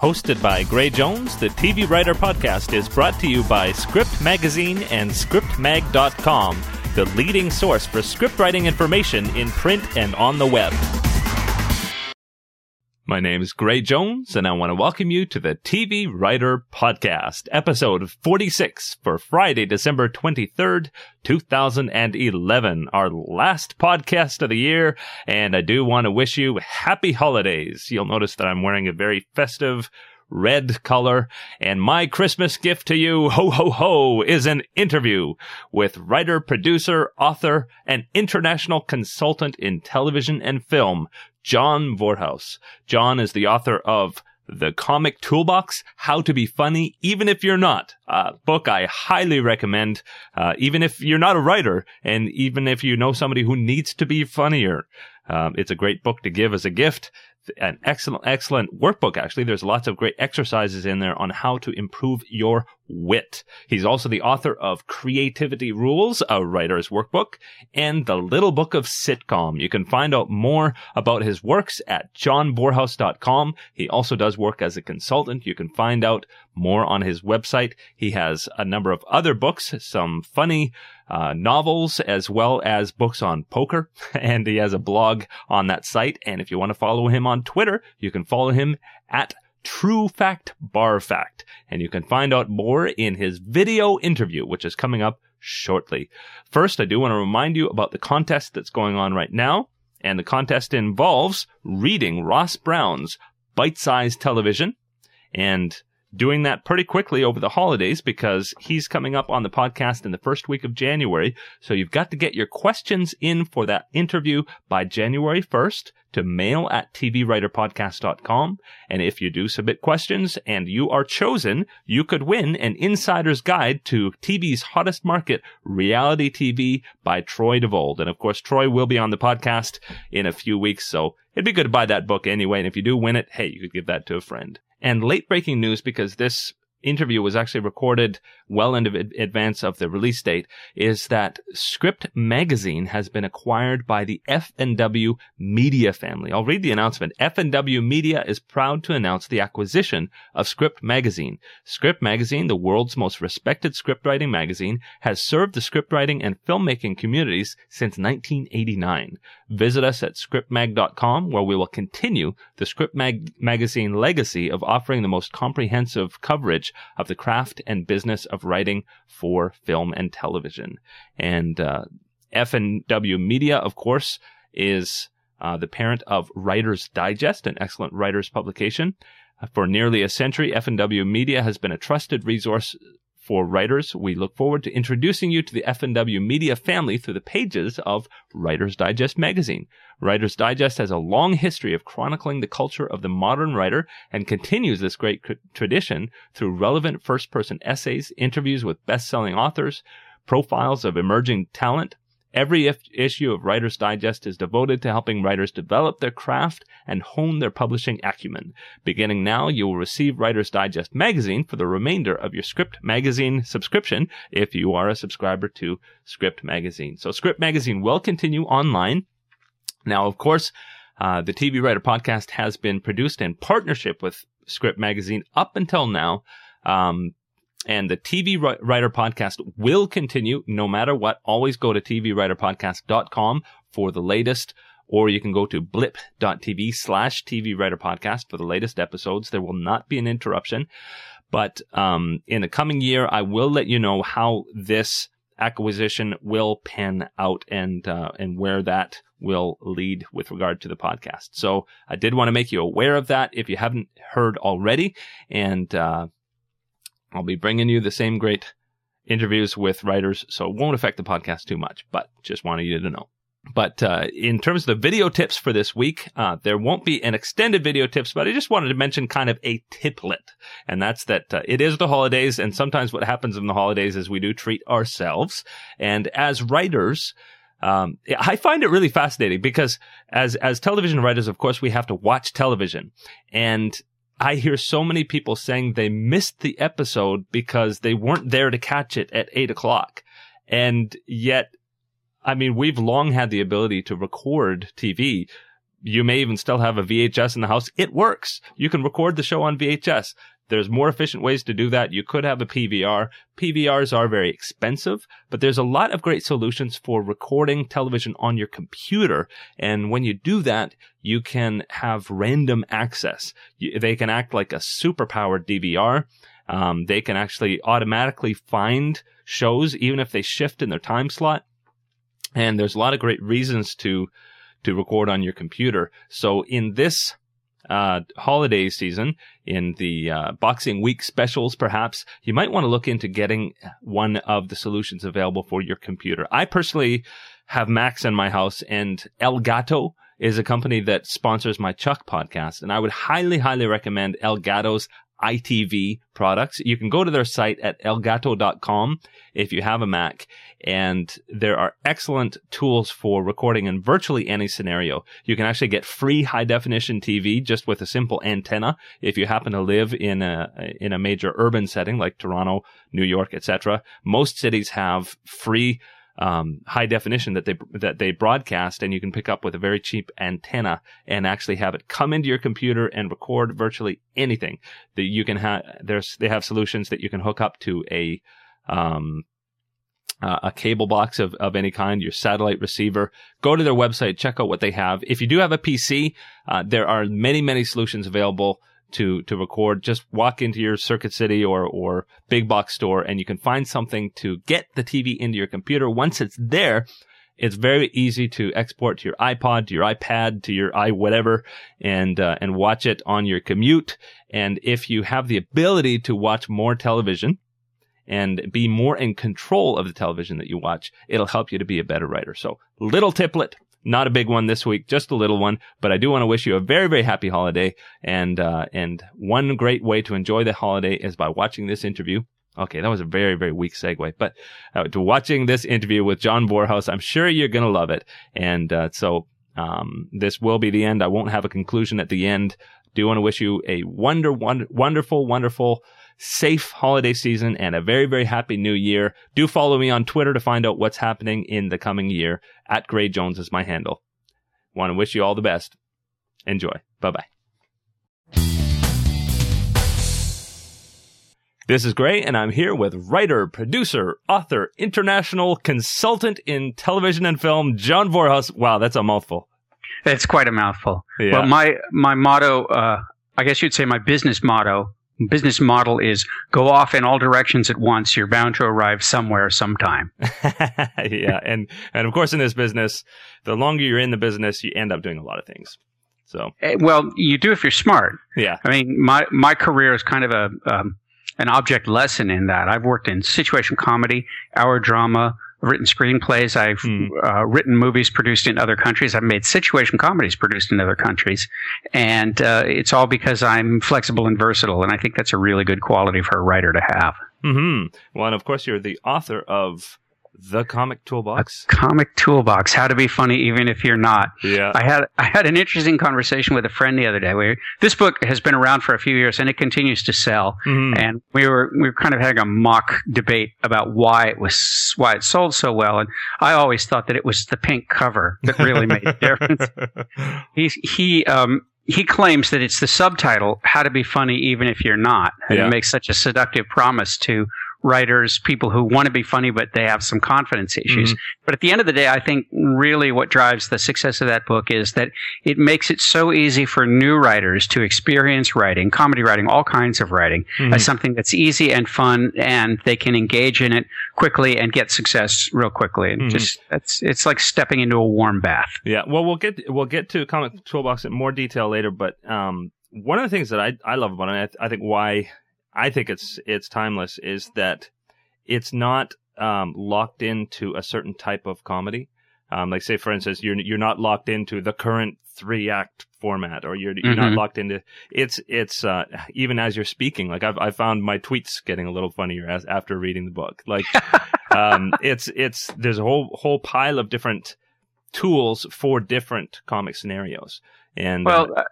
Hosted by Gray Jones, the TV Writer Podcast is brought to you by Script Magazine and ScriptMag.com, the leading source for script writing information in print and on the web. My name is Gray Jones, and I want to welcome you to the TV Writer Podcast, episode 46 for Friday, December 23rd, 2011, our last podcast of the year. And I do want to wish you happy holidays. You'll notice that I'm wearing a very festive red color. And my Christmas gift to you, ho ho ho, is an interview with writer, producer, author, and international consultant in television and film, John Vorhaus. John is the author of the Comic Toolbox, How to Be Funny, Even If You're Not. A book I highly recommend, uh, even if you're not a writer, and even if you know somebody who needs to be funnier. Um, it's a great book to give as a gift an excellent, excellent workbook, actually. There's lots of great exercises in there on how to improve your wit. He's also the author of Creativity Rules, a writer's workbook, and The Little Book of Sitcom. You can find out more about his works at johnvorhaus.com. He also does work as a consultant. You can find out more on his website. He has a number of other books, some funny uh, novels, as well as books on poker. And he has a blog on that site. And if you want to follow him on Twitter, you can follow him at True Fact Bar Fact. And you can find out more in his video interview, which is coming up shortly. First, I do want to remind you about the contest that's going on right now. And the contest involves reading Ross Brown's Byte-Sized television. And doing that pretty quickly over the holidays because he's coming up on the podcast in the first week of January. So you've got to get your questions in for that interview by January 1st to mail at tvwriterpodcast.com. And if you do submit questions and you are chosen, you could win an insider's guide to TV's hottest market, reality TV by Troy DeVolld. And of course, Troy will be on the podcast in a few weeks. So it'd be good to buy that book anyway. And if you do win it, hey, you could give that to a friend. And late breaking news because this interview was actually recorded well in advance of the release date is that Script Magazine has been acquired by the F&W Media family. I'll read the announcement. F&W Media is proud to announce the acquisition of Script Magazine. Script Magazine, the world's most respected scriptwriting magazine, has served the scriptwriting and filmmaking communities since 1989. Visit us at scriptmag.com where we will continue the Script Mag- Magazine legacy of offering the most comprehensive coverage of the craft and business of writing for film and television. And uh, F&W Media, of course, is uh, the parent of Writer's Digest, an excellent writer's publication. Uh, for nearly a century, F&W Media has been a trusted resource for writers. We look forward to introducing you to the F&W media family through the pages of Writer's Digest magazine. Writer's Digest has a long history of chronicling the culture of the modern writer and continues this great tradition through relevant first-person essays, interviews with best-selling authors, profiles of emerging talent, Every issue of Writer's Digest is devoted to helping writers develop their craft and hone their publishing acumen. Beginning now, you will receive Writer's Digest magazine for the remainder of your Script magazine subscription if you are a subscriber to Script magazine. So Script magazine will continue online. Now, of course, uh, the TV Writer podcast has been produced in partnership with Script magazine up until now. Um, and the TV Writer Podcast will continue no matter what. Always go to tvwriterpodcast.com for the latest, or you can go to blip.tv slash TV Writer Podcast for the latest episodes. There will not be an interruption. But um, in the coming year, I will let you know how this acquisition will pan out and uh, and where that will lead with regard to the podcast. So I did want to make you aware of that if you haven't heard already, and uh, I'll be bringing you the same great interviews with writers, so it won't affect the podcast too much, but just wanted you to know. But uh, in terms of the video tips for this week, uh, there won't be an extended video tips, but I just wanted to mention kind of a tiplet. And that's that uh, it is the holidays, and sometimes what happens in the holidays is we do treat ourselves. And as writers, um, I find it really fascinating because as as television writers, of course, we have to watch television, and I hear so many people saying they missed the episode because they weren't there to catch it at eight o'clock. And yet, I mean, we've long had the ability to record TV you may even still have a VHS in the house. It works. You can record the show on VHS. There's more efficient ways to do that. You could have a PVR. PVRs are very expensive, but there's a lot of great solutions for recording television on your computer. And when you do that, you can have random access. They can act like a superpowered DVR. Um, they can actually automatically find shows even if they shift in their time slot. And there's a lot of great reasons to to record on your computer. So in this uh, holiday season, in the uh, Boxing Week specials, perhaps, you might want to look into getting one of the solutions available for your computer. I personally have Macs in my house, and Elgato is a company that sponsors my Chuck podcast, and I would highly, highly recommend Elgato's EyeTV products. You can go to their site at elgato.com if you have a Mac, and there are excellent tools for recording in virtually any scenario. You can actually get free high definition TV just with a simple antenna if you happen to live in a in a major urban setting like Toronto, New York, etc. Most cities have free um, high definition that they that they broadcast, and you can pick up with a very cheap antenna and actually have it come into your computer and record virtually anything that you can have. There's they have solutions that you can hook up to a um, uh, a cable box of, of any kind, your satellite receiver. Go to their website, check out what they have. If you do have a PC, uh, there are many, many solutions available to to record, just walk into your Circuit City or or big box store and you can find something to get the TV into your computer. Once it's there, it's very easy to export to your iPod, to your iPad, to your i whatever, and uh, and watch it on your commute. And if you have the ability to watch more television and be more in control of the television that you watch, it'll help you to be a better writer. So, little tiplet not a big one this week, just a little one, but I do want to wish you a very, very happy holiday. And, uh, and one great way to enjoy the holiday is by watching this interview. Okay, that was a very, very weak segue, but uh, to watching this interview with John Vorhaus, I'm sure you're going to love it. And, uh, so, um, this will be the end. I won't have a conclusion at the end. Do want to wish you a wonder, wonder, wonderful, wonderful safe holiday season and a very, very happy new year. Do follow me on Twitter to find out what's happening in the coming year. At Gray Jones is my handle. Want to wish you all the best. Enjoy. Bye bye. This is Gray, and I'm here with writer, producer, author, international consultant in television and film, John Vorhaus. Wow, that's a mouthful. It's quite a mouthful. Yeah. Well, my my motto, uh, I guess you'd say my business motto business model is go off in all directions at once. You're bound to arrive somewhere sometime. yeah. And, and of course, in this business, the longer you're in the business, you end up doing a lot of things. So, eh, well, you do if you're smart. Yeah. I mean, my, my career is kind of a, um, an object lesson in that. I've worked in situation comedy, hour drama, written screenplays. I've mm. uh, written movies produced in other countries. I've made situation comedies produced in other countries. And uh, it's all because I'm flexible and versatile. And I think that's a really good quality for a writer to have. Mm-hmm. Well, and of course, you're the author of the comic toolbox. A comic toolbox. How to be funny even if you're not. Yeah. I had I had an interesting conversation with a friend the other day. Where this book has been around for a few years and it continues to sell. Mm-hmm. And we were we were kind of having a mock debate about why it was why it sold so well. And I always thought that it was the pink cover that really made a difference. he he um he claims that it's the subtitle, How to Be Funny Even If You're Not. And yeah. it makes such a seductive promise to writers, people who want to be funny, but they have some confidence issues. Mm-hmm. But at the end of the day, I think really what drives the success of that book is that it makes it so easy for new writers to experience writing, comedy writing, all kinds of writing mm-hmm. as something that's easy and fun and they can engage in it quickly and get success real quickly. And mm-hmm. just, it's, it's like stepping into a warm bath. Yeah. Well, we'll get, we'll get to comic toolbox in more detail later, but, um, one of the things that I, I love about it, I, th- I think why I think it's it's timeless is that it's not um, locked into a certain type of comedy. Um, like say for instance, you're you're not locked into the current three act format, or you're you're mm-hmm. not locked into it's it's uh, even as you're speaking. Like I've I found my tweets getting a little funnier as after reading the book. Like um, it's it's there's a whole whole pile of different tools for different comic scenarios. And well, uh,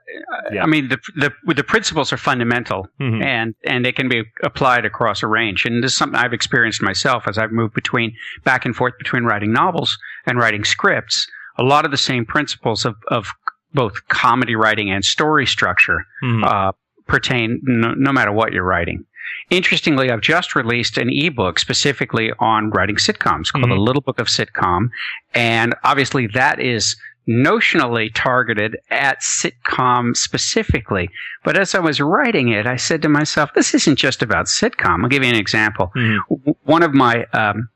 yeah. I mean, the, the the principles are fundamental, mm-hmm. and and they can be applied across a range. And this is something I've experienced myself as I've moved between back and forth between writing novels and writing scripts. A lot of the same principles of of both comedy writing and story structure mm-hmm. uh, pertain no, no, matter what you're writing. Interestingly, I've just released an ebook specifically on writing sitcoms called mm-hmm. The Little Book of Sitcom. And obviously that is notionally targeted at sitcom specifically. But as I was writing it, I said to myself, this isn't just about sitcom. I'll give you an example. Mm-hmm. One of my um,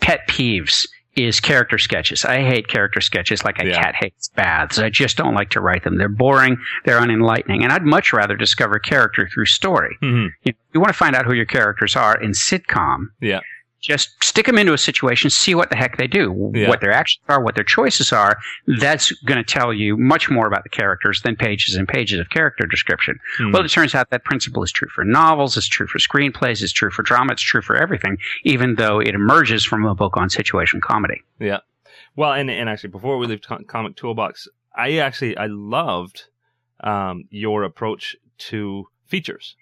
pet peeves is character sketches. I hate character sketches like a yeah. cat hates baths. I just don't like to write them. They're boring. They're unenlightening. And I'd much rather discover character through story. Mm-hmm. You, you, want to find out who your characters are in sitcom. Yeah just stick them into a situation, see what the heck they do, yeah. what their actions are, what their choices are. That's going to tell you much more about the characters than pages and pages of character description. Mm. Well, it turns out that principle is true for novels, it's true for screenplays, it's true for drama, it's true for everything, even though it emerges from a book on situation comedy. Yeah. Well, and, and actually, before we leave Comic Toolbox, I actually, I loved um, your approach to features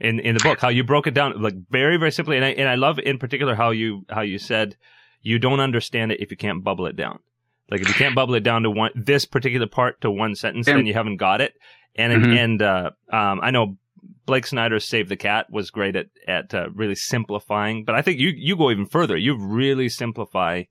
in in the book how you broke it down like very very simply and I and I love in particular how you how you said you don't understand it if you can't bubble it down. Like if you can't bubble it down to one this particular part to one sentence, then you haven't got it. And mm-hmm. and uh, um, I know Blake Snyder's Save the Cat was great at at uh, really simplifying, but I think you you go even further. You really simplify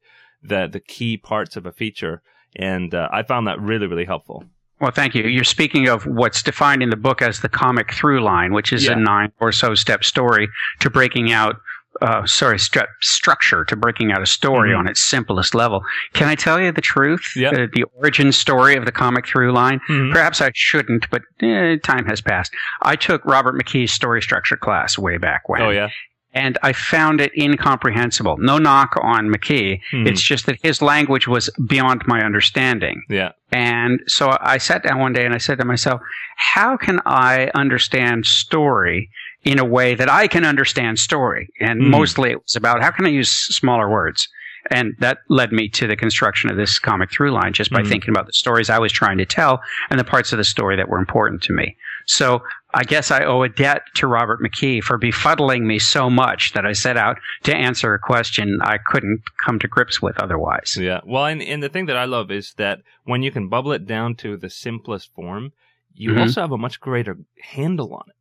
the the key parts of a feature, and uh, I found that really really helpful. Well, thank you. You're speaking of what's defined in the book as the comic through line, which is yeah. a nine or so step story to breaking out uh, sorry, stru- structure to breaking out a story mm-hmm. on its simplest level. Can I tell you the truth? Yep. Uh, the origin story of the comic through line? Mm-hmm. Perhaps I shouldn't, but eh, time has passed. I took Robert McKee's story structure class way back when. Oh, yeah and I found it incomprehensible. No knock on McKee. Hmm. It's just that his language was beyond my understanding. Yeah. And so I sat down one day and I said to myself, how can I understand story in a way that I can understand story? And hmm. mostly it was about how can I use smaller words? And that led me to the construction of this comic through line just by mm thinking about the stories I was trying to tell and the parts of the story that were important to me. So I guess I owe a debt to Robert McKee for befuddling me so much that I set out to answer a question I couldn't come to grips with otherwise. Yeah. Well, and, and the thing that I love is that when you can bubble it down to the simplest form, you mm-hmm. also have a much greater handle on it.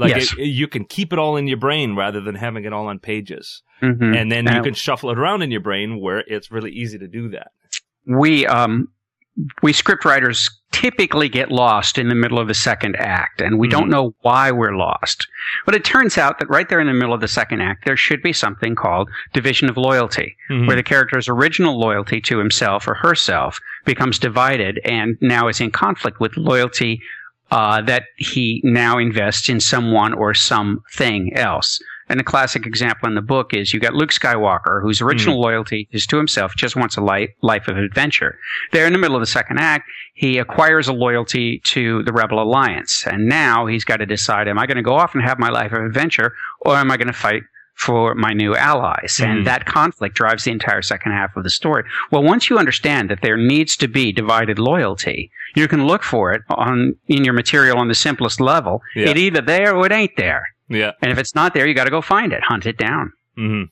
Like yes. it, you can keep it all in your brain rather than having it all on pages. Mm-hmm. And then you can shuffle it around in your brain where it's really easy to do that. We, um, we script writers typically get lost in the middle of the second act and we mm-hmm. don't know why we're lost. But it turns out that right there in the middle of the second act, there should be something called division of loyalty, mm-hmm. where the character's original loyalty to himself or herself becomes divided and now is in conflict with loyalty uh, that he now invests in someone or something else. And a classic example in the book is you got Luke Skywalker, whose original mm. loyalty is to himself, just wants a life, life of adventure. There in the middle of the second act, he acquires a loyalty to the Rebel Alliance. And now he's got to decide, am I going to go off and have my life of adventure or am I going to fight for my new allies. And hmm. that conflict drives the entire second half of the story. Well, once you understand that there needs to be divided loyalty, you can look for it on, in your material on the simplest level. Yeah. It either there or it ain't there. Yeah. And if it's not there, you got to go find it, hunt it down. Mm-hmm.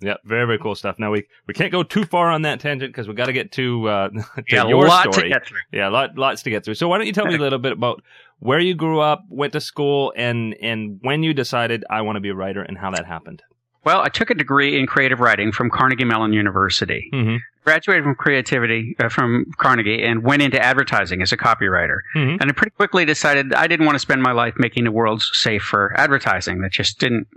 Yeah, very very cool stuff. Now we we can't go too far on that tangent because we got to get to, uh, to yeah, your story. To get through. Yeah, lot, lots to get through. So why don't you tell me a little bit about where you grew up, went to school, and and when you decided I want to be a writer and how that happened? Well, I took a degree in creative writing from Carnegie Mellon University. Mm-hmm. Graduated from creativity uh, from Carnegie and went into advertising as a copywriter. Mm-hmm. And I pretty quickly decided I didn't want to spend my life making the world safe for advertising. That just didn't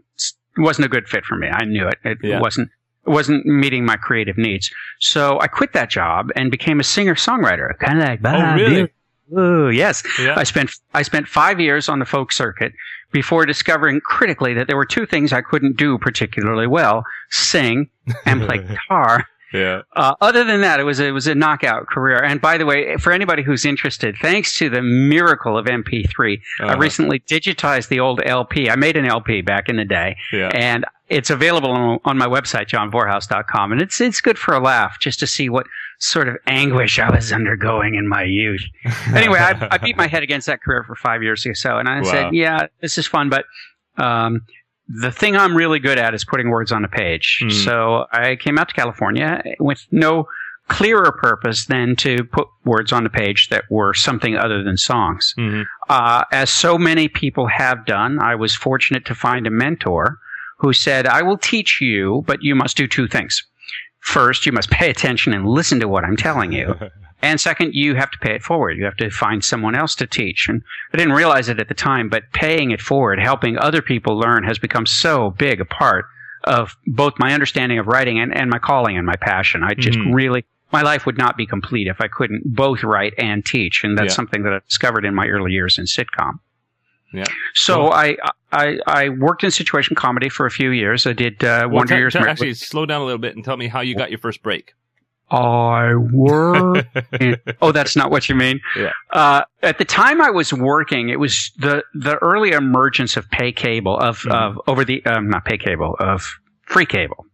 wasn't a good fit for me. I knew it. It yeah. wasn't it wasn't meeting my creative needs. So I quit that job and became a singer songwriter. Kind of like, oh, really? Ooh, yes. Yeah. I spent I spent five years on the folk circuit before discovering critically that there were two things I couldn't do particularly well: sing and play guitar. Yeah. Uh, other than that, it was it was a knockout career. And by the way, for anybody who's interested, thanks to the miracle of MP3, uh-huh. I recently digitized the old LP. I made an LP back in the day, yeah. and it's available on, on my website, johnvorhaus.com. And it's, it's good for a laugh just to see what sort of anguish I was undergoing in my youth. anyway, I, I, beat my head against that career for five years or so. And I wow. said, yeah, this is fun, but, um, the thing I'm really good at is putting words on a page. Mm. So I came out to California with no clearer purpose than to put words on the page that were something other than songs. Mm-hmm. Uh, as so many people have done, I was fortunate to find a mentor who said, I will teach you, but you must do two things. First, you must pay attention and listen to what I'm telling you. And second, you have to pay it forward. You have to find someone else to teach. And I didn't realize it at the time, but paying it forward, helping other people learn has become so big a part of both my understanding of writing and, and my calling and my passion. I just Mhm. really, my life would not be complete if I couldn't both write and teach. And that's Yeah. something that I discovered in my early years in sitcom. Yeah. So Cool. I, I, I worked in situation comedy for a few years. I did, uh, Well, Wonder tell- Years. Mar- actually, slow down a little bit and tell me how you got your first break. I worked. in- oh, that's not what you mean. Yeah. Uh, at the time I was working, it was the the early emergence of pay cable of Mhm. of over the um, not pay cable of free cable,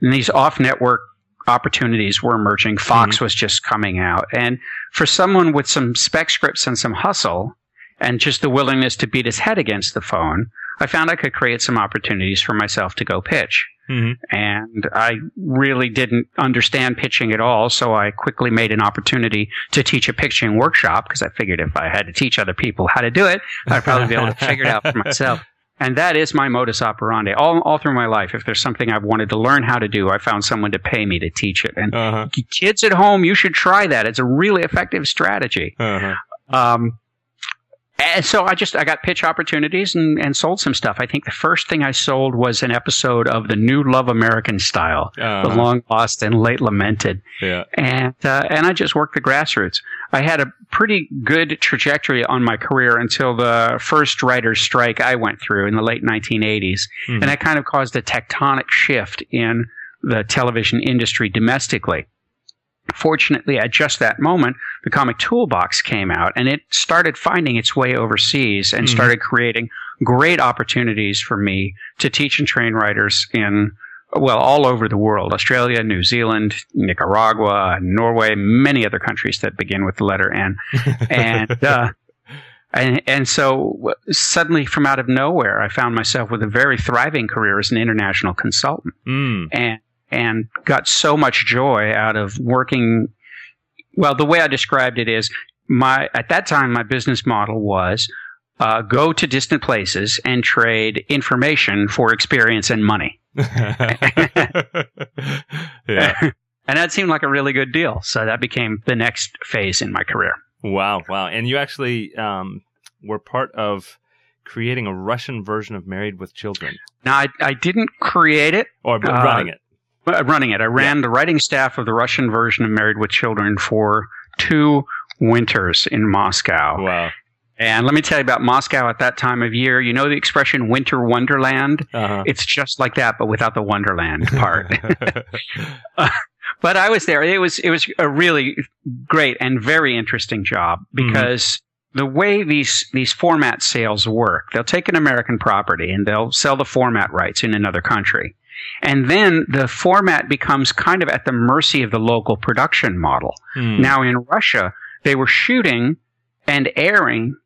and these off network opportunities were emerging. Fox was just coming out, and for someone with some spec scripts and some hustle, and just the willingness to beat his head against the phone, I found I could create some opportunities for myself to go pitch Mhm. and I really didn't understand pitching at all. So I quickly made an opportunity to teach a pitching workshop because I figured if I had to teach other people how to do it, I'd probably be able to figure it out for myself. And that is my modus operandi all, all through my life. If there's something I've wanted to learn how to do, I found someone to pay me to teach it. And Uh-huh. kids at home, you should try that. It's a really effective strategy. Uh-huh. Um, and so I just I got pitch opportunities and, and sold some stuff. I think the first thing I sold was an episode of the New Love American Style, the Uh-huh. long lost and late lamented, Yeah. and uh, and I just worked the grassroots. I had a pretty good trajectory on my career until the first writers' strike I went through in the late 1980s, Mhm. and that kind of caused a tectonic shift in the television industry domestically. Fortunately, at just that moment, the comic toolbox came out and it started finding its way overseas and Mhm. started creating great opportunities for me to teach and train writers in, well, all over the world Australia, New Zealand, Nicaragua, Norway, many other countries that begin with the letter N. And, uh, and, and so suddenly from out of nowhere, I found myself with a very thriving career as an international consultant Mm. and and got so much joy out of working. Well, the way I described it is my at that time my business model was uh, go to distant places and trade information for experience and money, yeah. and that seemed like a really good deal. So that became the next phase in my career. Wow. Wow. And you actually um, were part of creating a Russian version of Married with Children Now I, I didn't create it, or Uh, running it. Uh, running it. I ran the writing staff of the Russian version of Married with Children for two winters in Moscow. Wow. And let me tell you about Moscow at that time of year. You know the expression winter wonderland? Uh-huh. It's just like that, but without the wonderland part. but I was there. It was, it was a really great and very interesting job because the way these, these format sales work, they'll take an American property and they'll sell the format rights in another country. And then the format becomes kind of at the mercy of the local production model. Hmm. Now in Russia, they were shooting and airing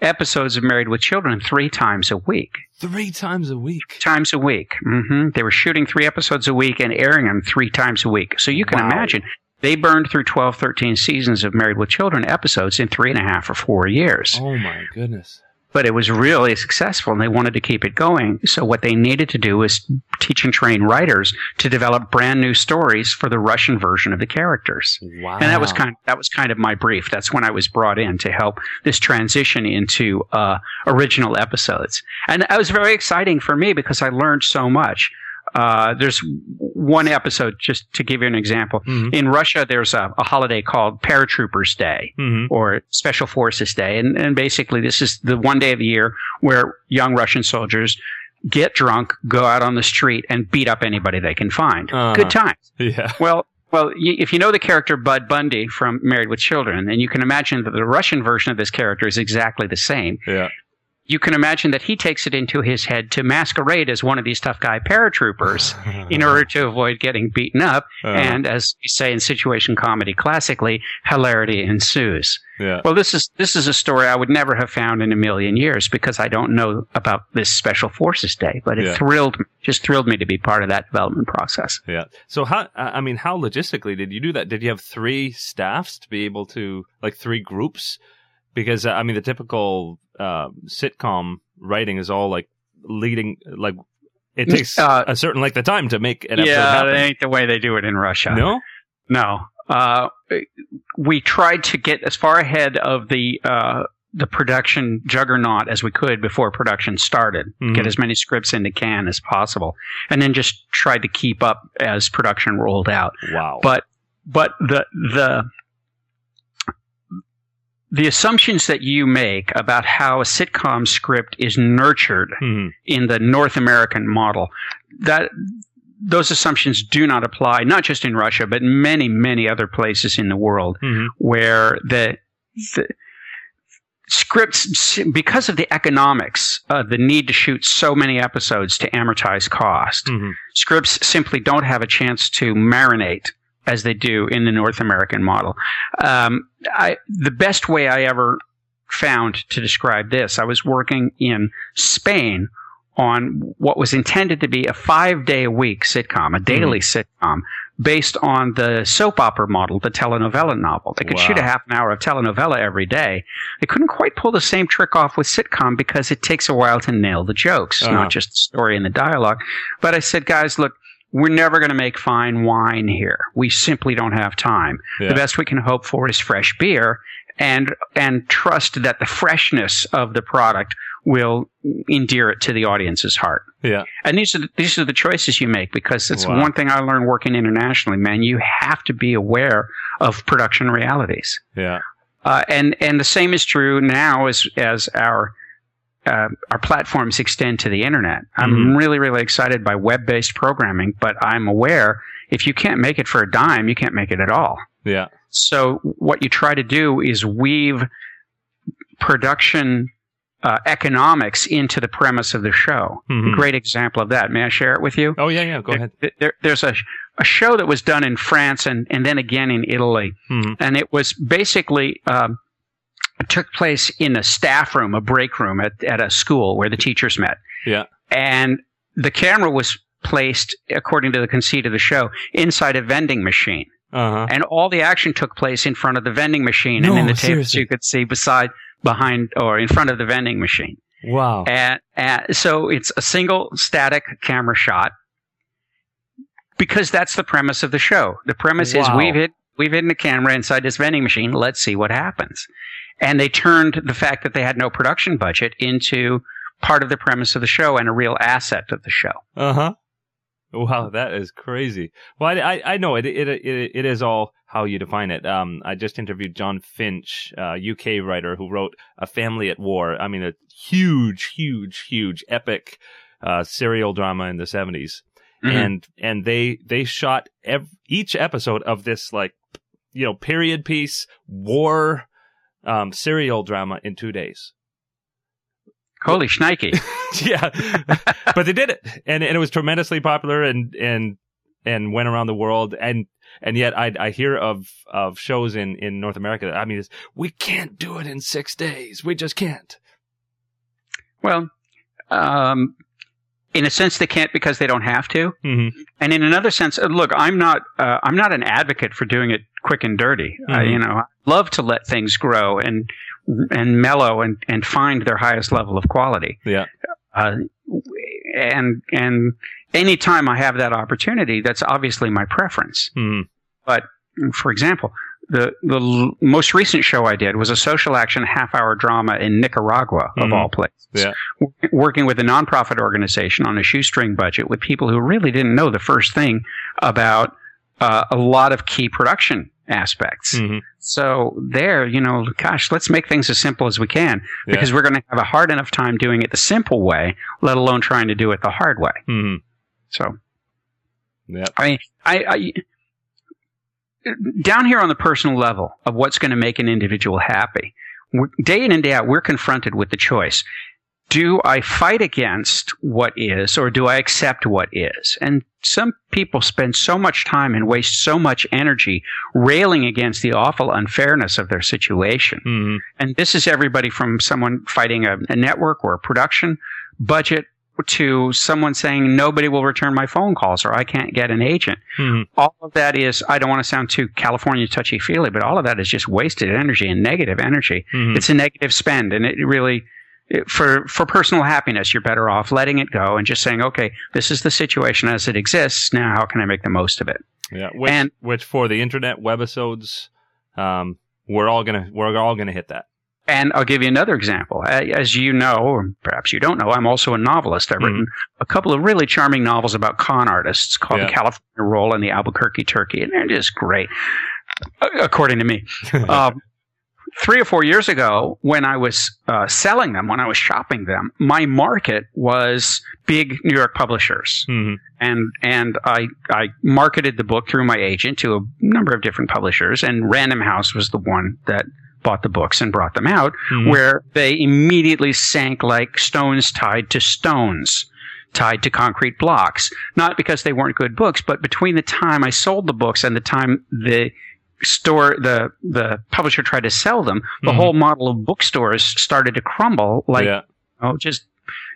episodes of Married with Children three times a week. Three times a week. Times a week. hmm They were shooting three episodes a week and airing them three times a week. So you can Wow. imagine they burned through 12, 13 seasons of Married with Children episodes in three and a half or four years. Oh my goodness. But it was really successful and they wanted to keep it going. So what they needed to do was teach and train writers to develop brand new stories for the Russian version of the characters. Wow. And that was kind of, that was kind of my brief. That's when I was brought in to help this transition into uh, original episodes, and that was very exciting for me because I learned so much. Uh, there's one episode, just to give you an example. Mhm. In Russia, there's a, a holiday called Paratroopers Day Mhm. or Special Forces Day, and, and basically this is the one day of the year where young Russian soldiers get drunk, go out on the street, and beat up anybody they can find. Uh-huh. Good times. Yeah. Well, well, if you know the character Bud Bundy from Married with Children, then you can imagine that the Russian version of this character is exactly the same. Yeah. You can imagine that he takes it into his head to masquerade as one of these tough guy paratroopers in order to avoid getting beaten up. Uh, and as we say in situation comedy classically, hilarity ensues. Yeah. Well, this is this is a story I would never have found in a million years because I don't know about this Special Forces Day, but it yeah. thrilled just thrilled me to be part of that development process. Yeah. So how I mean, how logistically did you do that? Did you have three staffs to be able to like three groups? Because I mean, the typical uh, sitcom writing is all like leading like it takes uh, a certain length of time to make an episode yeah, happen. that ain't the way they do it in Russia. No, no. Uh, we tried to get as far ahead of the uh, the production juggernaut as we could before production started. Mm-hmm. Get as many scripts into can as possible, and then just tried to keep up as production rolled out. Wow! But but the the the assumptions that you make about how a sitcom script is nurtured mm-hmm. in the North American model that those assumptions do not apply not just in Russia but many many other places in the world mm-hmm. where the, the scripts because of the economics uh, the need to shoot so many episodes to amortize cost mm-hmm. scripts simply don't have a chance to marinate as they do in the North American model. Um, I, the best way I ever found to describe this, I was working in Spain on what was intended to be a five day a week sitcom, a daily mm. sitcom, based on the soap opera model, the telenovela novel. They could wow. shoot a half an hour of telenovela every day. They couldn't quite pull the same trick off with sitcom because it takes a while to nail the jokes, uh-huh. not just the story and the dialogue. But I said, guys, look, we're never going to make fine wine here. We simply don't have time. Yeah. The best we can hope for is fresh beer and and trust that the freshness of the product will endear it to the audience's heart. Yeah. And these are the, these are the choices you make because it's wow. one thing I learned working internationally, man. You have to be aware of production realities. Yeah. Uh, and and the same is true now as as our uh, our platforms extend to the internet. I'm mm-hmm. really, really excited by web based programming, but I'm aware if you can't make it for a dime, you can't make it at all. Yeah. So what you try to do is weave production uh, economics into the premise of the show. Mm-hmm. great example of that. May I share it with you? Oh yeah, yeah. Go there, ahead. There, there's a a show that was done in France and and then again in Italy, mm-hmm. and it was basically. Um, took place in a staff room, a break room at, at a school where the teachers met. Yeah. And the camera was placed, according to the conceit of the show, inside a vending machine. Uh-huh. And all the action took place in front of the vending machine no, and in the tables you could see beside, behind, or in front of the vending machine. Wow. And, and so it's a single static camera shot because that's the premise of the show. The premise wow. is we've hit, we've hidden the camera inside this vending machine. Let's see what happens. And they turned the fact that they had no production budget into part of the premise of the show and a real asset of the show. Uh huh. Wow, that is crazy. Well, I, I know it, it, it, it is all how you define it. Um, I just interviewed John Finch, uh, UK writer who wrote A Family at War. I mean, a huge, huge, huge epic, uh, serial drama in the 70s. Mm-hmm. And, and they, they shot ev- each episode of this, like, you know, period piece, war, um, serial drama in two days. Holy shnikey. yeah. but they did it. And, and it was tremendously popular and, and, and went around the world. And, and yet I, I hear of, of shows in, in North America. I mean, we can't do it in six days. We just can't. Well, um, in a sense they can't because they don't have to mm-hmm. and in another sense uh, look i'm not uh, i'm not an advocate for doing it quick and dirty mm-hmm. I, you know I love to let things grow and and mellow and and find their highest level of quality yeah uh, and and anytime i have that opportunity that's obviously my preference mm-hmm. but for example the the l- most recent show I did was a social action half hour drama in Nicaragua of mm-hmm. all places. Yeah. W- working with a nonprofit organization on a shoestring budget with people who really didn't know the first thing about uh, a lot of key production aspects. Mm-hmm. So there, you know, gosh, let's make things as simple as we can because yeah. we're going to have a hard enough time doing it the simple way, let alone trying to do it the hard way. Mm-hmm. So, yeah, I mean, I, I down here on the personal level of what's going to make an individual happy, day in and day out, we're confronted with the choice. Do I fight against what is or do I accept what is? And some people spend so much time and waste so much energy railing against the awful unfairness of their situation. Mm-hmm. And this is everybody from someone fighting a, a network or a production budget to someone saying nobody will return my phone calls or I can't get an agent. Mm-hmm. All of that is, I don't want to sound too California touchy feely, but all of that is just wasted energy and negative energy. Mm-hmm. It's a negative spend and it really, for for personal happiness, you're better off letting it go and just saying, okay, this is the situation as it exists. Now, how can I make the most of it? Yeah, which, and which for the internet webisodes, um, we're all gonna we're all gonna hit that. And I'll give you another example. As you know, or perhaps you don't know, I'm also a novelist. I've mm-hmm. written a couple of really charming novels about con artists called yeah. The California Roll and The Albuquerque Turkey, and they're just great, according to me. um, three or four years ago, when I was uh, selling them, when I was shopping them, my market was big New York publishers, mm-hmm. and and I I marketed the book through my agent to a number of different publishers, and Random House was the one that bought the books and brought them out, mm-hmm. where they immediately sank like stones tied to stones tied to concrete blocks. Not because they weren't good books, but between the time I sold the books and the time the store the the publisher tried to sell them, the mm-hmm. whole model of bookstores started to crumble. Like, yeah. oh, just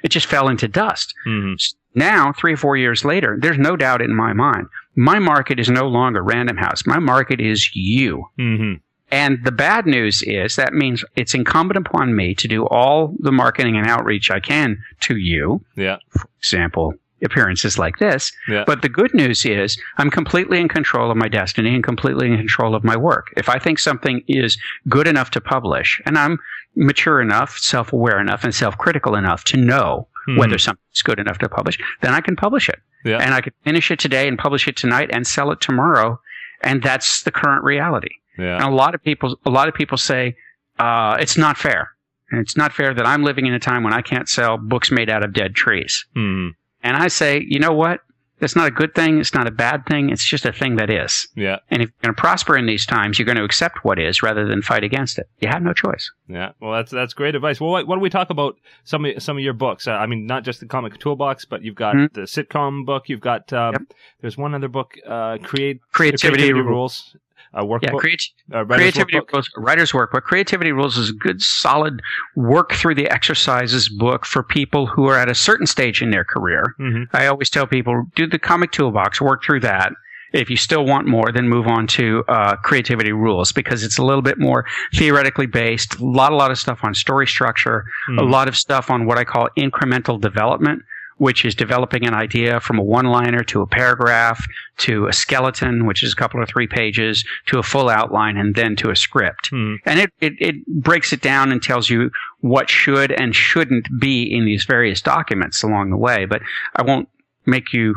it just fell into dust. Mm-hmm. Now, three or four years later, there's no doubt in my mind, my market is no longer Random House. My market is you. Mm-hmm. And the bad news is that means it's incumbent upon me to do all the marketing and outreach I can to you. Yeah. For example, appearances like this. Yeah. But the good news is I'm completely in control of my destiny and completely in control of my work. If I think something is good enough to publish and I'm mature enough, self-aware enough and self-critical enough to know mm-hmm. whether something's good enough to publish, then I can publish it. Yeah. And I can finish it today and publish it tonight and sell it tomorrow. And that's the current reality. Yeah. And a lot of people, a lot of people say, uh, it's not fair. And it's not fair that I'm living in a time when I can't sell books made out of dead trees. Mm. And I say, you know what? It's not a good thing. It's not a bad thing. It's just a thing that is. Yeah. And if you're going to prosper in these times, you're going to accept what is rather than fight against it. You have no choice. Yeah. Well, that's that's great advice. Well, why, why don't we talk about some of some of your books? Uh, I mean, not just the comic toolbox, but you've got mm-hmm. the sitcom book. You've got um, yep. there's one other book, uh, create creativity, creativity rules a workbook. Yeah, create, uh, creativity workbook. rules, writer's workbook. Creativity rules is a good, solid work through the exercises book for people who are at a certain stage in their career. Mm-hmm. I always tell people do the comic toolbox, work through that. If you still want more, then move on to uh, creativity rules because it's a little bit more theoretically based. A lot, a lot of stuff on story structure, mm-hmm. a lot of stuff on what I call incremental development which is developing an idea from a one liner to a paragraph to a skeleton, which is a couple or three pages, to a full outline, and then to a script. Hmm. And it, it, it breaks it down and tells you what should and shouldn't be in these various documents along the way. But I won't make you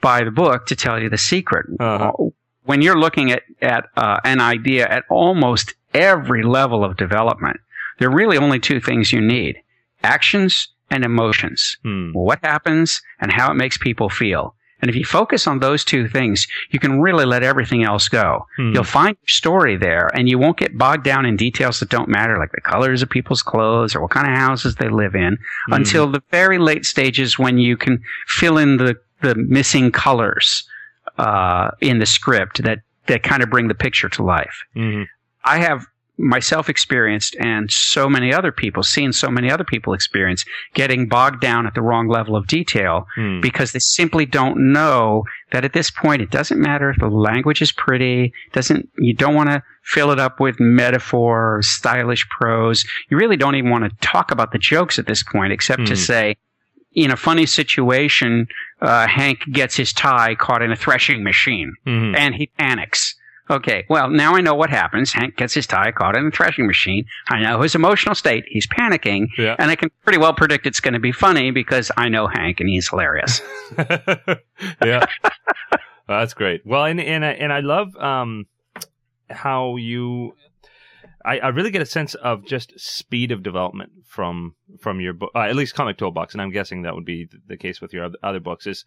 buy the book to tell you the secret. Uh-huh. When you're looking at, at uh, an idea at almost every level of development, there are really only two things you need actions and emotions. Hmm. What happens and how it makes people feel. And if you focus on those two things, you can really let everything else go. Hmm. You'll find your story there and you won't get bogged down in details that don't matter, like the colors of people's clothes or what kind of houses they live in, hmm. until the very late stages when you can fill in the, the missing colors uh, in the script that, that kind of bring the picture to life. Mm-hmm. I have myself experienced and so many other people, seen so many other people experience getting bogged down at the wrong level of detail mm. because they simply don't know that at this point it doesn't matter if the language is pretty, doesn't, you don't want to fill it up with metaphor or stylish prose. You really don't even want to talk about the jokes at this point except mm. to hmm. say, in a funny situation, uh, Hank gets his tie caught in a threshing machine mm-hmm. and he panics Okay, well, now I know what happens. Hank gets his tie caught in a threshing machine. I know his emotional state. He's panicking. Yeah. And I can pretty well predict it's going to be funny because I know Hank and he's hilarious. yeah. well, that's great. Well, and, and, I, and I love um, how you. I, I really get a sense of just speed of development from from your book, uh, at least Comic Toolbox, and I'm guessing that would be the case with your other books. Is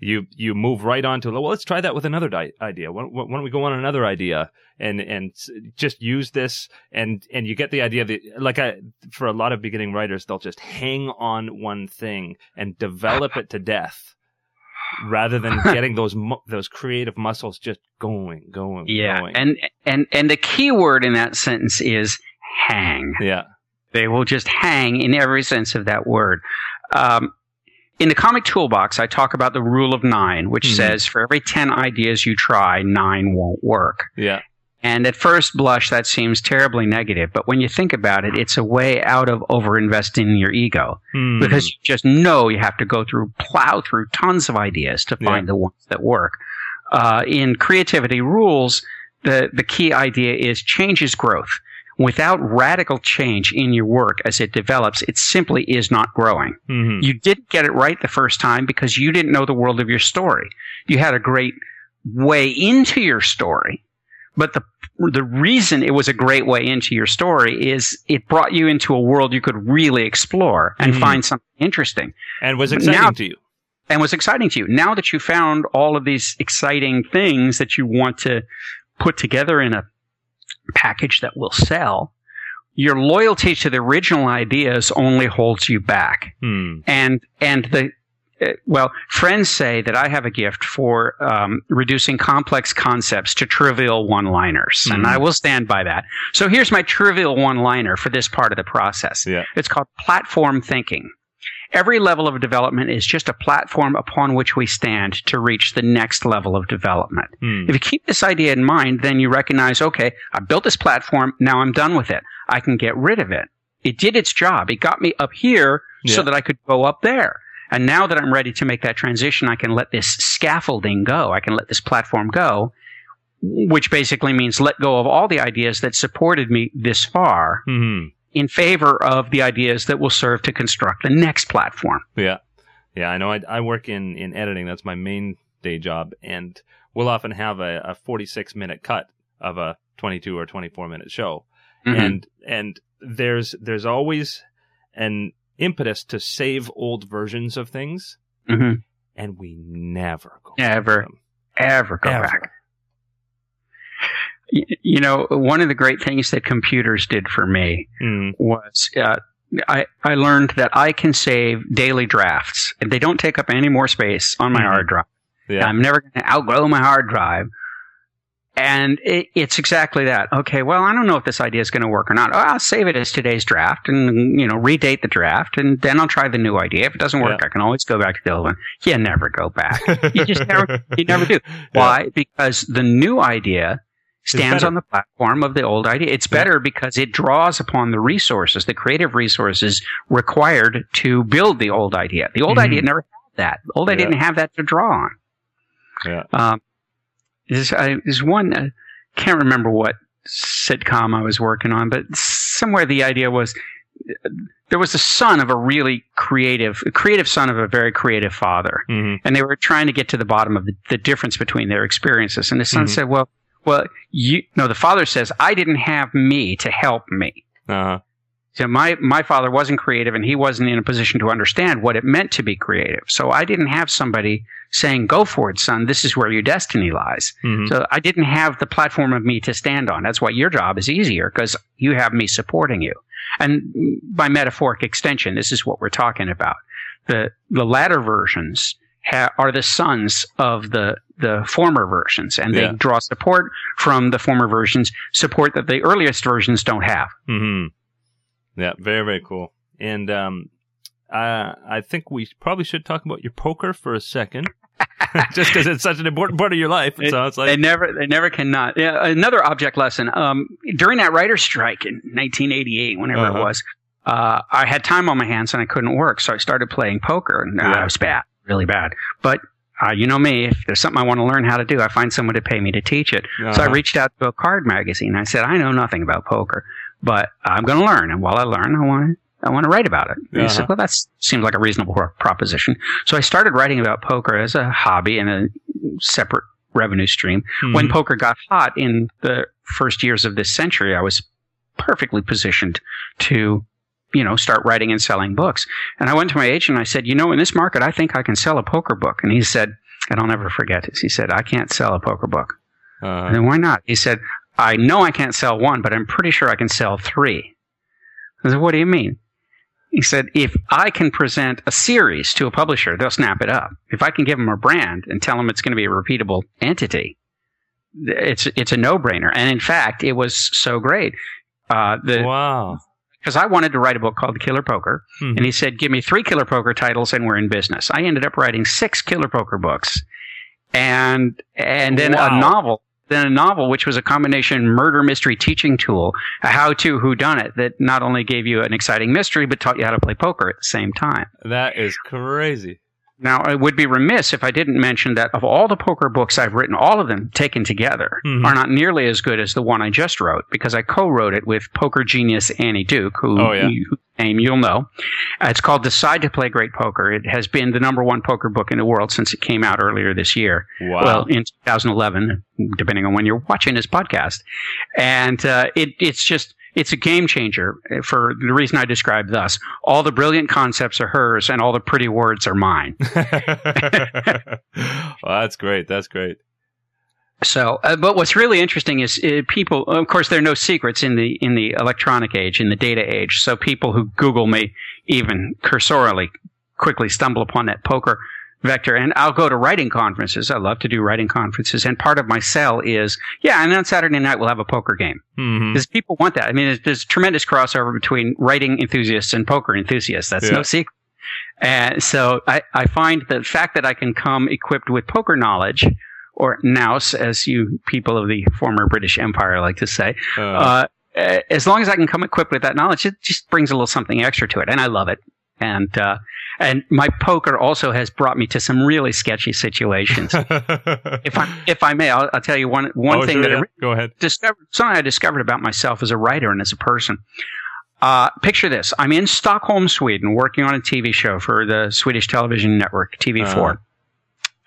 you you move right on to well let's try that with another di- idea why, why, don't we go on another idea and and just use this and and you get the idea that like I for a lot of beginning writers they'll just hang on one thing and develop it to death rather than getting those mu- those creative muscles just going going yeah going. and and and the key word in that sentence is hang yeah they will just hang in every sense of that word um, in the comic toolbox, I talk about the rule of nine, which Mhm. says for every 10 ideas you try, nine won't work. yeah And at first blush, that seems terribly negative. But when you think about it, it's a way out of overinvesting in your ego Hmm. because you just know you have to go through, plow through tons of ideas to find Yeah. the ones that work. Uh, in creativity rules, the, the key idea is change is growth. Without radical change in your work as it develops, it simply is not growing. Mhm. You didn't get it right the first time because you didn't know the world of your story. You had a great way into your story, but the the reason it was a great way into your story is it brought you into a world you could really explore and Mhm. find something interesting and was exciting now- to you and was exciting to you. Now that you found all of these exciting things that you want to put together in a package that will sell, your loyalty to the original ideas only holds you back Hmm. and and the well, friends say that I have a gift for um, reducing complex concepts to trivial one-liners, and Mhm. I will stand by that. So here's my trivial one-liner for this part of the process. Yeah. It's called platform thinking. Every level of development is just a platform upon which we stand to reach the next level of development. Hmm. If you keep this idea in mind, then you recognize, okay, I built this platform. Now I'm done with it. I can get rid of it. It did its job. It got me up here so that I could go up there. And now that I'm ready to make that transition, I can let this scaffolding go. I can let this platform go, which basically means let go of all the ideas that supported me this far Hmm. in favor of the ideas that will serve to construct the next platform. Yeah. Yeah, I know. I, I work in, in editing. That's my main day job. And we'll often have a, a 46 minute cut of a 22 or 24 minute show. Mhm. And, and there's, there's always an impetus to save old versions of things. Mhm. And we never go back Never. them. Ever go Ever. back. You know, one of the great things that computers did for me Hmm. was uh, I, I learned that I can save daily drafts. and They don't take up any more space on my Mhm. hard drive. Yeah. I'm never going to outgrow my hard drive. And it, it's exactly that. Okay, well, I don't know if this idea is going to work or not. Oh, I'll save it as today's draft and, you know, redate the draft and then I'll try the new idea. If it doesn't work, Yeah. I can always go back to the old one. You never go back. You just never, you never do. Yeah. Why? Because the new idea stands on the platform of the old idea. It's better because it draws upon the resources, the creative resources required to build the old idea. The old Mhm. idea never had that. The old idea Yeah. didn't have that to draw on. Yeah. Um, there's, I, there's one, uh, can't remember what sitcom I was working on, but somewhere the idea was there was the son of a really creative, a creative son of a very creative father hmm and they were trying to get to the bottom of the, the difference between their experiences. And the son Mhm. said, "Well, well, you no." The father says, "I didn't have me to help me." Uh-huh. So my my father wasn't creative, and he wasn't in a position to understand what it meant to be creative. So I didn't have somebody saying, "Go for it, son. This is where your destiny lies." hmm So I didn't have the platform of me to stand on. That's why your job is easier because you have me supporting you. And by metaphoric extension, this is what we're talking about. The the latter versions ha- are the sons of the the former versions, and Yeah. they draw support from the former versions, support that the earliest versions don't have. Mm-hmm. Yeah, very very cool. And um, uh, I think we probably should talk about your poker for a second, just because it's such an important part of your life. so it's they like, never, they never cannot. Yeah, another object lesson. Um, during that writer's strike in 1988, whenever Uh-huh. it was, uh, I had time on my hands and I couldn't work, so I started playing poker, and uh, Yeah. it was bad, really bad. But uh, you know me, if there's something I want to learn how to do, I find someone to pay me to teach it. So I uh-huh. reached out to a card magazine. I said, I know nothing about poker, but I'm going to learn, and while I learn, I want to. I want to write about it. And he said, Uh-huh. well, that seems like a reasonable proposition. So I started writing about poker as a hobby and a separate revenue stream when Mhm. poker got hot in the first years of this century, I was perfectly positioned to, you know, start writing and selling books. And I went to my agent and I said, you know, in this market, I think I can sell a poker book. And he said, and I'll never forget this. He said, "I can't sell a poker book." Uh, And then why not? He said, I know I can't sell one, but I'm pretty sure I can sell three. I said, What do you mean? He said, If I can present a series to a publisher, they'll snap it up. If I can give them a brand and tell them it's going to be a repeatable entity, it's it's a no brainer. And in fact, it was so great. Uh, the wow. because I wanted to write a book called The Killer Poker, Mhm. and he said, "Give me three Killer Poker titles, and we're in business." I ended up writing six Killer Poker books, and and then Wow. a novel, then a novel which was a combination murder mystery teaching tool, a how-to who done it that not only gave you an exciting mystery but taught you how to play poker at the same time. That is crazy. Now, I would be remiss if I didn't mention that of all the poker books I've written, all of them taken together Mhm. are not nearly as good as the one I just wrote because I co-wrote it with poker genius Annie Duke, who, Oh, yeah. whose name you'll know. Uh, it's called Decide to Play Great Poker. It has been the number one poker book in the world since it came out earlier this year. Wow. Well, in 2011, depending on when you're watching this podcast, and uh, it, it's just it's a game changer for the reason I described thus. All the brilliant concepts are hers, and all the pretty words are mine. well, that's great. That's great. So, uh, but what's really interesting is uh, people. Of course, there are no secrets in the in the electronic age, in the data age. So people who Google me, even cursorily, quickly stumble upon that poker vector. And I'll go to writing conferences. I love to do writing conferences, and part of my sell is yeah. And on Saturday night we'll have a poker game Mhm. because people want that. I mean, there's, there's tremendous crossover between writing enthusiasts and poker enthusiasts. That's Yeah. no secret. And so I, I find the fact that I can come equipped with poker knowledge, or nous, as you people of the former British Empire like to say, Uh, uh, eh, as long as I can come equipped with that knowledge, it just brings a little something extra to it, and I love it. And uh, and my poker also has brought me to some really sketchy situations. if I if I may, I'll, I'll tell you one one Oh, thing sure, that I yeah. re- Go ahead. discovered something I discovered about myself as a writer and as a person. Uh, picture this: I'm in Stockholm, Sweden, working on a TV show for the Swedish television network TV4, Uh-huh.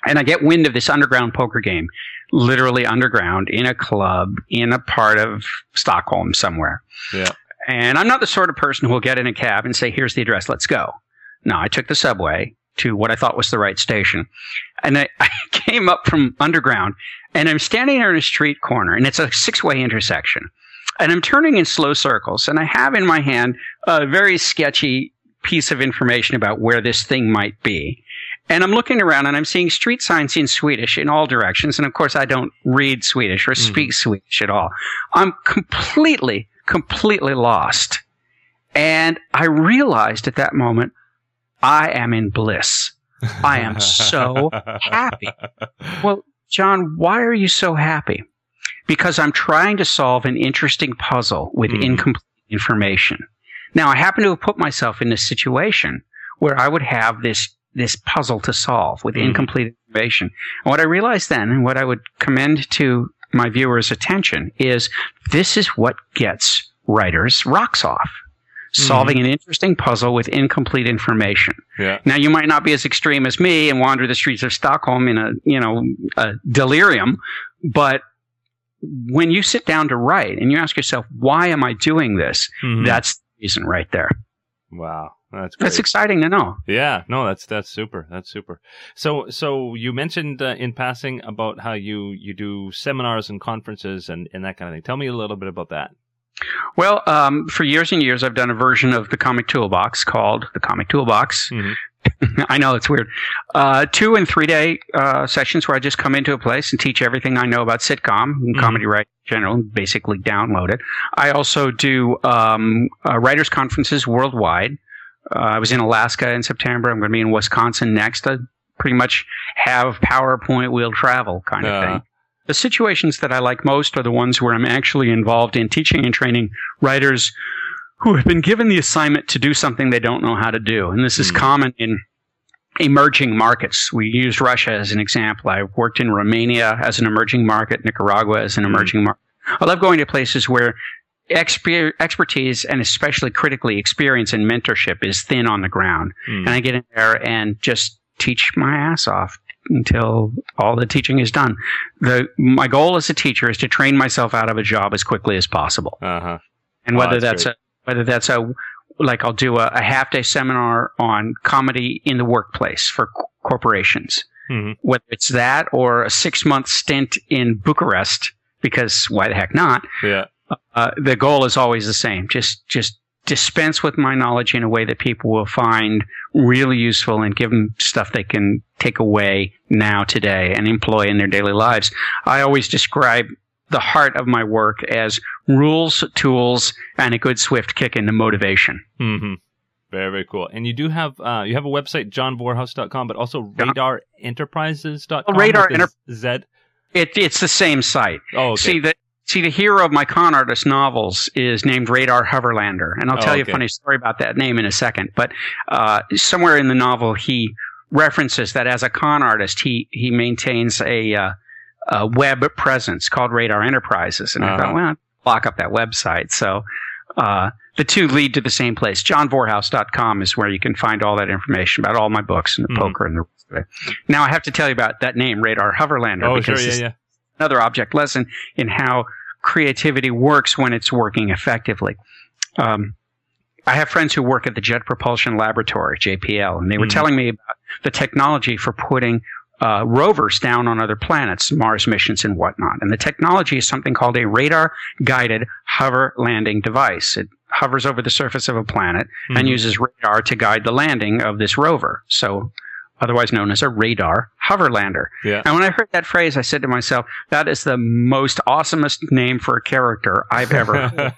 and I get wind of this underground poker game, literally underground in a club in a part of Stockholm somewhere. Yeah. And I'm not the sort of person who will get in a cab and say, "Here's the address, let's go." No, I took the subway to what I thought was the right station, and I, I came up from underground, and I'm standing there in a street corner, and it's a six-way intersection, and I'm turning in slow circles, and I have in my hand a very sketchy piece of information about where this thing might be. And I'm looking around and I'm seeing street signs in Swedish in all directions. And of course, I don't read Swedish or speak mm-hmm. Swedish at all. I'm completely, completely lost. And I realized at that moment, I am in bliss. I am so happy. Well, John, why are you so happy? Because I'm trying to solve an interesting puzzle with Mhm. incomplete information. Now, I happen to have put myself in this situation where I would have this this puzzle to solve with Mhm. incomplete information. And what I realized then, and what I would commend to my viewers' attention, is this is what gets writers' rocks off. Solving an interesting puzzle with incomplete information. yeah. Now you might not be as extreme as me and wander the streets of Stockholm in a you know a delirium, but when you sit down to write and you ask yourself, "Why am I doing this?" Mhm. That's the reason right there. wow. That's great. That's exciting to know. Yeah, no, that's that's super. That's super. So, so you mentioned uh, in passing about how you you do seminars and conferences and and that kind of thing. Tell me a little bit about that. Well, um, for years and years, I've done a version of the Comic Toolbox called the Comic Toolbox. Mhm. I know it's weird. Uh, two and three day uh, sessions where I just come into a place and teach everything I know about sitcom and Mhm. comedy writing in general, and basically download it. I also do um, uh, writers' conferences worldwide. Uh, I was in Alaska in September. I'm going to be in Wisconsin next. I pretty much have PowerPoint wheel travel kind of Uh. thing. The situations that I like most are the ones where I'm actually involved in teaching and training writers who have been given the assignment to do something they don't know how to do. And this is Hmm. common in emerging markets. We used Russia as an example. I worked in Romania as an emerging market, Nicaragua as an Hmm. emerging market. I love going to places where exper- expertise and especially critically experience and mentorship is thin on the ground. Mm. And I get in there and just teach my ass off until all the teaching is done. The my goal as a teacher is to train myself out of a job as quickly as possible. Uh huh. And Oh, whether that's that's, a whether that's a like I'll do a, a half day seminar on comedy in the workplace for c- corporations. mm-hmm. whether it's that or a six month stint in Bucharest, because why the heck not? Yeah. Uh, the goal is always the same. Just, just dispense with my knowledge in a way that people will find really useful and give them stuff they can take away now, today, and employ in their daily lives. I always describe the heart of my work as rules, tools, and a good swift kick into motivation. Mm-hmm. Very, very cool. And you do have uh, you have a website, johnvorhaus.com, but also radarenterprises.com. Radar Enter- Z. It, it's the same site. Oh, okay. See, the, see, the hero of my con artist novels is named Radar Hoverlander. And I'll tell oh, okay. you a funny story about that name in a second. But uh, somewhere in the novel, he references that as a con artist, he, he maintains a, uh, a web presence called Radar Enterprises. And uh-huh. I thought, uh-huh. well, lock up that website. So uh, the two lead to the same place. JohnVorhaus.com is where you can find all that information about all my books and the mm-hmm. poker and the rest of it. Now I have to tell you about that name, Radar Hoverlander, oh, because sure, yeah, yeah. another object lesson in how creativity works when it's working effectively. Um, I have friends who work at the Jet Propulsion Laboratory, JPL, and they were mm-hmm. telling me about the technology for putting uh, rovers down on other planets, Mars missions and whatnot. And the technology is something called a radar guided hover landing device. It hovers over the surface of a planet mm-hmm. and uses radar to guide the landing of this rover. So, otherwise known as a radar hoverlander. Yeah. And when I heard that phrase, I said to myself, that is the most awesomest name for a character I've ever heard.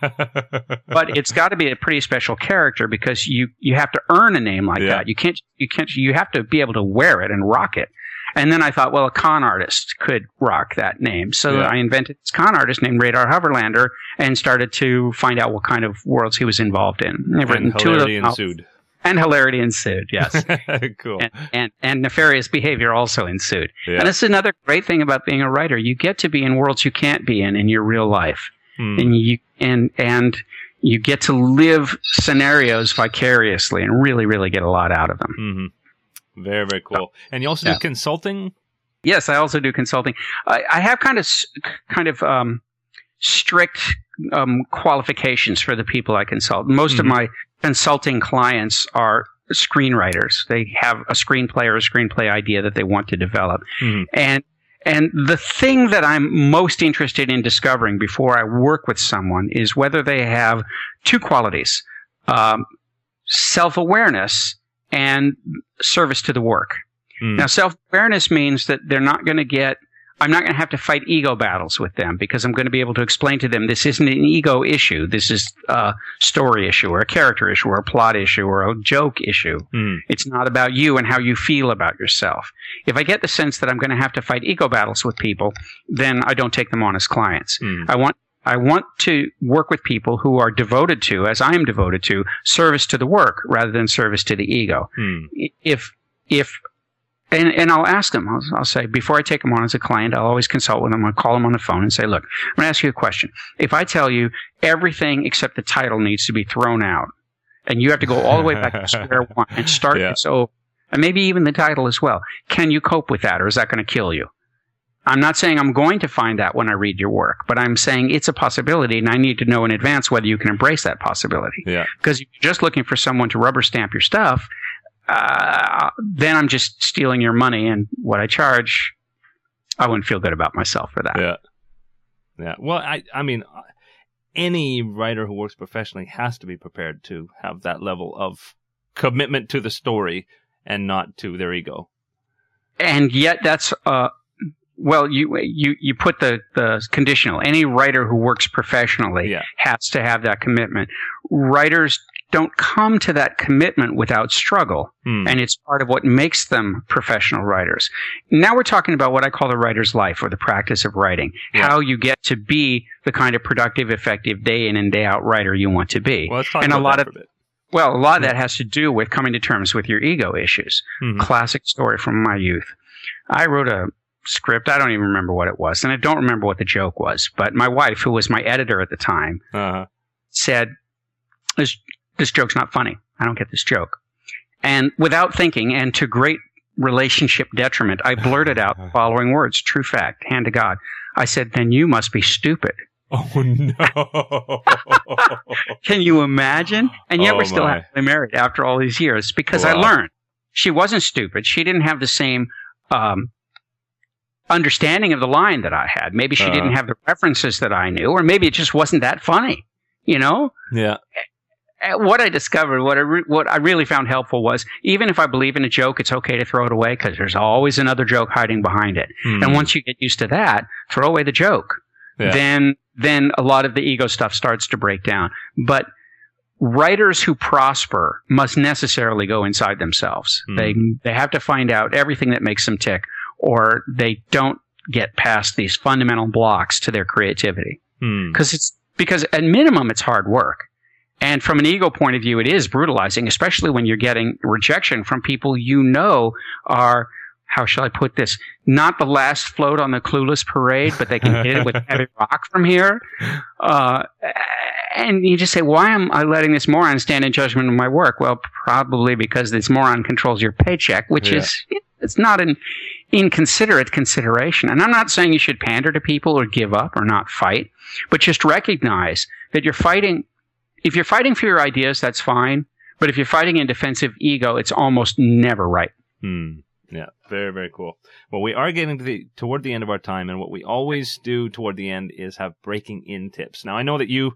but it's got to be a pretty special character because you, you have to earn a name like yeah. that. You can't, you can't, you have to be able to wear it and rock it. And then I thought, well, a con artist could rock that name. So yeah. I invented this con artist named Radar Hoverlander and started to find out what kind of worlds he was involved in. I've written and two of them. ensued. And hilarity ensued, yes. cool. And, and, and, nefarious behavior also ensued. Yeah. And this is another great thing about being a writer. You get to be in worlds you can't be in in your real life. Hmm. And you, and, and you get to live scenarios vicariously and really, really get a lot out of them. Mm-hmm. Very, very cool. And you also yeah. do consulting? Yes, I also do consulting. I, I have kind of, kind of, um, strict, um, qualifications for the people I consult. Most mm-hmm. of my consulting clients are screenwriters. They have a screenplay or a screenplay idea that they want to develop. Mm-hmm. And and the thing that I'm most interested in discovering before I work with someone is whether they have two qualities um, self awareness and service to the work. Mm. Now, self awareness means that they're not going to get, I'm not going to have to fight ego battles with them because I'm going to be able to explain to them this isn't an ego issue. This is a story issue or a character issue or a plot issue or a joke issue. Mm. It's not about you and how you feel about yourself. If I get the sense that I'm going to have to fight ego battles with people, then I don't take them on as clients. Mm. I want I want to work with people who are devoted to, as I am devoted to, service to the work rather than service to the ego. Hmm. If, if, and, and I'll ask them, I'll, I'll, say, before I take them on as a client, I'll always consult with them. I'll call them on the phone and say, look, I'm going to ask you a question. If I tell you everything except the title needs to be thrown out, and you have to go all the way back to square one and start yeah. this over, and maybe even the title as well, can you cope with that or is that going to kill you? I'm not saying I'm going to find that when I read your work, but I'm saying it's a possibility and I need to know in advance whether you can embrace that possibility. Yeah. Because if you're just looking for someone to rubber stamp your stuff, uh, then I'm just stealing your money and what I charge, I wouldn't feel good about myself for that. Yeah. Yeah. Well, I, I mean, any writer who works professionally has to be prepared to have that level of commitment to the story and not to their ego. And yet that's, uh, well, you you you put the the conditional. Any writer who works professionally yeah. has to have that commitment. Writers don't come to that commitment without struggle, hmm. and it's part of what makes them professional writers. Now we're talking about what I call the writer's life or the practice of writing. Yeah. How you get to be the kind of productive, effective, day in and day out writer you want to be. Well, and a lot of well, a lot of that has to do with coming to terms with your ego issues. Mm-hmm. Classic story from my youth. I wrote a script. I don't even remember what it was, and I don't remember what the joke was. But my wife, who was my editor at the time, uh-huh. said, "This joke's not funny. I don't get this joke." And without thinking, and to great relationship detriment, I blurted out the following words: "True fact, hand to God." I said, "Then you must be stupid." Oh no! Can you imagine? And yet oh, we're still happily married after all these years because wow. I learned she wasn't stupid. She didn't have the same um, understanding of the line that I had. Maybe she uh, didn't have the references that I knew, or maybe it just wasn't that funny. You know? Yeah. What I discovered, what I re- what I really found helpful was even if I believe in a joke, it's okay to throw it away because there's always another joke hiding behind it. Hmm. And once you get used to that, throw away the joke. Yeah. Then then a lot of the ego stuff starts to break down. But writers who prosper must necessarily go inside themselves. Hmm. They they have to find out everything that makes them tick or they don't get past these fundamental blocks to their creativity. Because hmm. it's because at minimum it's hard work. And from an ego point of view, it is brutalizing, especially when you're getting rejection from people you know are, how shall I put this? Not the last float on the clueless parade, but they can hit it with heavy rock from here. Uh, and you just say, why am I letting this moron stand in judgment of my work? Well, probably because this moron controls your paycheck, which yeah. is, it's not an inconsiderate consideration. And I'm not saying you should pander to people or give up or not fight, but just recognize that you're fighting. If you're fighting for your ideas, that's fine. But if you're fighting in defensive ego, it's almost never right. Hmm. Yeah, very very cool. Well, we are getting to the toward the end of our time, and what we always do toward the end is have breaking in tips. Now, I know that you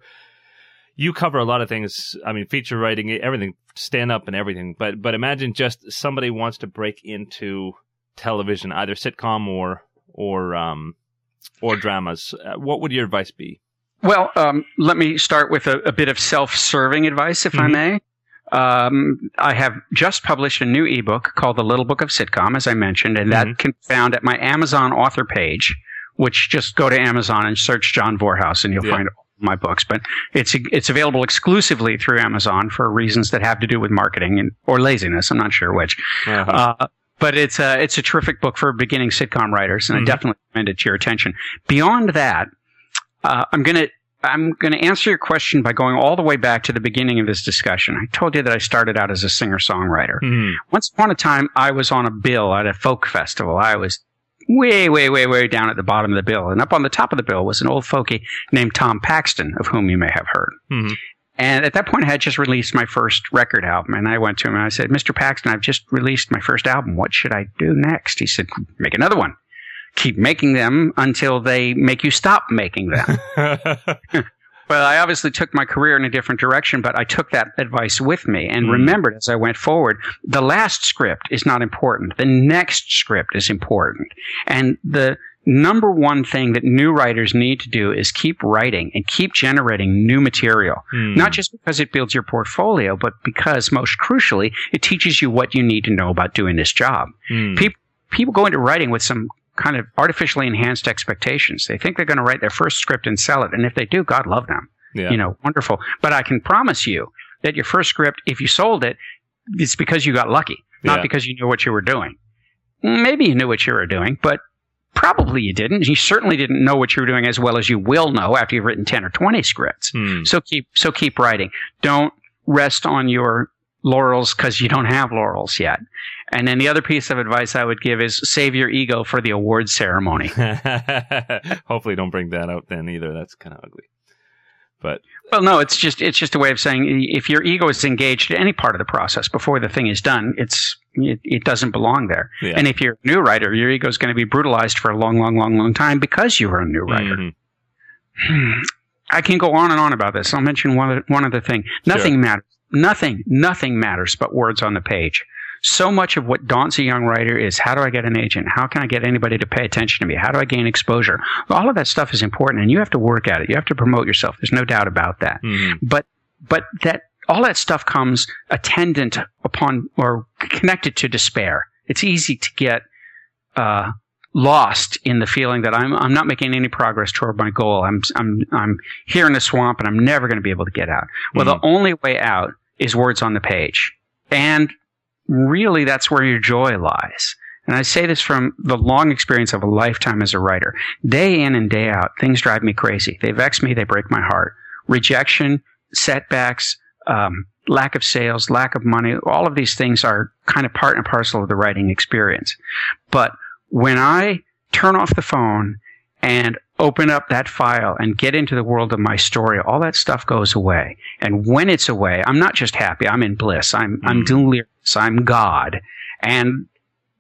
you cover a lot of things. I mean, feature writing, everything, stand up, and everything. But but imagine just somebody wants to break into television, either sitcom or or um, or dramas. Uh, what would your advice be? Well, um, let me start with a, a bit of self-serving advice, if mm-hmm. I may. Um, I have just published a new ebook called The Little Book of Sitcom, as I mentioned, and mm-hmm. that can be found at my Amazon author page, which just go to Amazon and search John Vorhaus and you'll yeah. find my books. But it's it's available exclusively through Amazon for reasons that have to do with marketing and, or laziness. I'm not sure which. Uh-huh. Uh, but it's a it's a terrific book for beginning sitcom writers, and mm-hmm. I definitely recommend it to your attention. Beyond that, uh, I'm gonna I'm going to answer your question by going all the way back to the beginning of this discussion. I told you that I started out as a singer songwriter. Mm-hmm. Once upon a time, I was on a bill at a folk festival. I was way, way, way, way down at the bottom of the bill. And up on the top of the bill was an old folkie named Tom Paxton, of whom you may have heard. Mm-hmm. And at that point, I had just released my first record album. And I went to him and I said, Mr. Paxton, I've just released my first album. What should I do next? He said, make another one. Keep making them until they make you stop making them. well, I obviously took my career in a different direction, but I took that advice with me and mm. remembered as I went forward, the last script is not important. The next script is important. And the, number one thing that new writers need to do is keep writing and keep generating new material. Mm. Not just because it builds your portfolio, but because most crucially, it teaches you what you need to know about doing this job. Mm. People, people go into writing with some kind of artificially enhanced expectations. They think they're going to write their first script and sell it. And if they do, God love them. Yeah. You know, wonderful. But I can promise you that your first script, if you sold it, it's because you got lucky, not yeah. because you knew what you were doing. Maybe you knew what you were doing, but Probably you didn't. You certainly didn't know what you were doing as well as you will know after you've written 10 or 20 scripts. Hmm. So keep, so keep writing. Don't rest on your laurels because you don't have laurels yet. And then the other piece of advice I would give is save your ego for the award ceremony. Hopefully don't bring that out then either. That's kind of ugly. But well, no, it's just it's just a way of saying if your ego is engaged in any part of the process before the thing is done, it's it, it doesn't belong there. Yeah. And if you're a new writer, your ego is going to be brutalized for a long, long, long, long time because you are a new writer. Mm-hmm. I can go on and on about this. I'll mention one one other thing. Nothing sure. matters. Nothing, nothing matters but words on the page so much of what daunts a young writer is how do I get an agent? How can I get anybody to pay attention to me? How do I gain exposure? All of that stuff is important and you have to work at it. You have to promote yourself. There's no doubt about that. Mm-hmm. But, but that, all that stuff comes attendant upon or connected to despair. It's easy to get, uh, lost in the feeling that I'm I'm not making any progress toward my goal. I'm I'm I'm here in the swamp and I'm never going to be able to get out. Well, mm-hmm. the only way out is words on the page. And really that's where your joy lies. And I say this from the long experience of a lifetime as a writer. Day in and day out, things drive me crazy. They vex me. They break my heart. Rejection, setbacks, um, lack of sales, lack of money, all of these things are kind of part and parcel of the writing experience. But when I turn off the phone and open up that file and get into the world of my story, all that stuff goes away. And when it's away, I'm not just happy. I'm in bliss. I'm, mm. I'm delirious. I'm God. And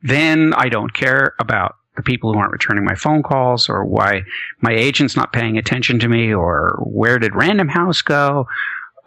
then I don't care about the people who aren't returning my phone calls or why my agent's not paying attention to me or where did Random House go.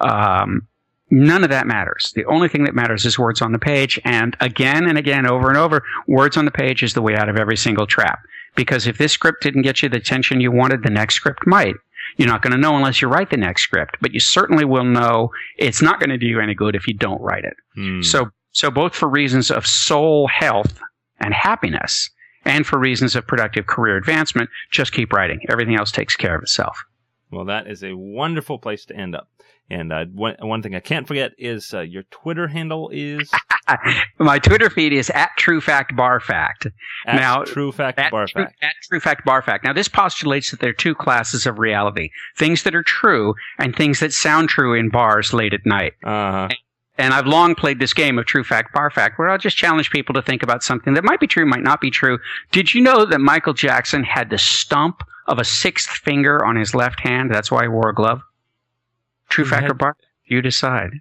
Um, none of that matters. The only thing that matters is words on the page. And again and again, over and over, words on the page is the way out of every single trap. Because if this script didn't get you the attention you wanted, the next script might. You're not going to know unless you write the next script, but you certainly will know it's not going to do you any good if you don't write it. Hmm. So, so both for reasons of soul health and happiness and for reasons of productive career advancement, just keep writing. Everything else takes care of itself. Well, that is a wonderful place to end up. And uh, one, one thing I can't forget is uh, your Twitter handle is my Twitter feed is at True Fact Bar Fact. At now, True Fact at Bar true, Fact. At True Fact Bar Fact. Now, this postulates that there are two classes of reality: things that are true and things that sound true in bars late at night. Uh-huh. And I've long played this game of True Fact Bar Fact, where I'll just challenge people to think about something that might be true, might not be true. Did you know that Michael Jackson had the stump of a sixth finger on his left hand? That's why he wore a glove. True fact had- or bar? You decide.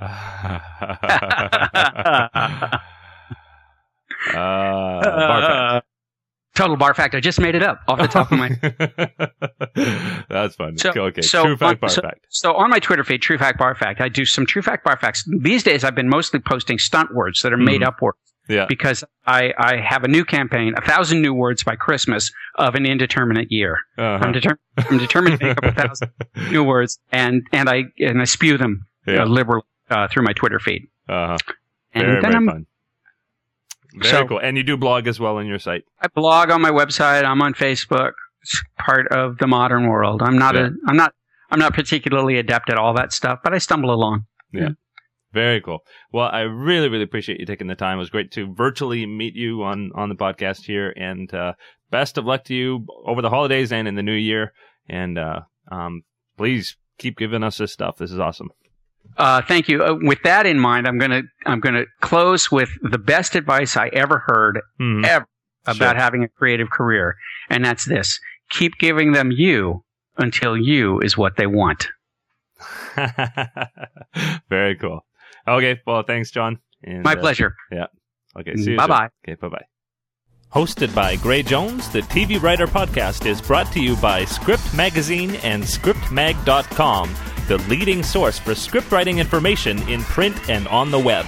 uh, Total bar fact. I just made it up off the top of my. That's fun. So, okay. So true fact, on, bar so, fact. So on my Twitter feed, True Fact, Bar Fact, I do some True Fact, Bar Facts. These days, I've been mostly posting stunt words that are mm. made up words. Yeah. Because I, I have a new campaign, a thousand new words by Christmas of an indeterminate year. Uh-huh. I'm, deter- I'm determined to make up a thousand new words, and and I and I spew them yeah. uh, liberally uh, through my Twitter feed. Uh-huh. And very, then very I'm, fun. Very so, cool. And you do blog as well on your site. I blog on my website. I'm on Facebook. It's part of the modern world. I'm not Yeah. a. I'm not. I'm not particularly adept at all that stuff, but I stumble along. Yeah. Very cool. Well, I really, really appreciate you taking the time. It was great to virtually meet you on, on the podcast here and, uh, best of luck to you over the holidays and in the new year. And, uh, um, please keep giving us this stuff. This is awesome. Uh, thank you. Uh, with that in mind, I'm gonna I'm gonna close with the best advice I ever heard Mhm. ever about Sure. having a creative career, and that's this: keep giving them you until you is what they want. Very cool. Okay. Well, thanks, John. And, My uh, pleasure. Yeah. Okay. See you. Bye bye. Okay. Bye bye. Hosted by Gray Jones, the TV Writer Podcast is brought to you by Script Magazine and ScriptMag.com, the leading source for script writing information in print and on the web.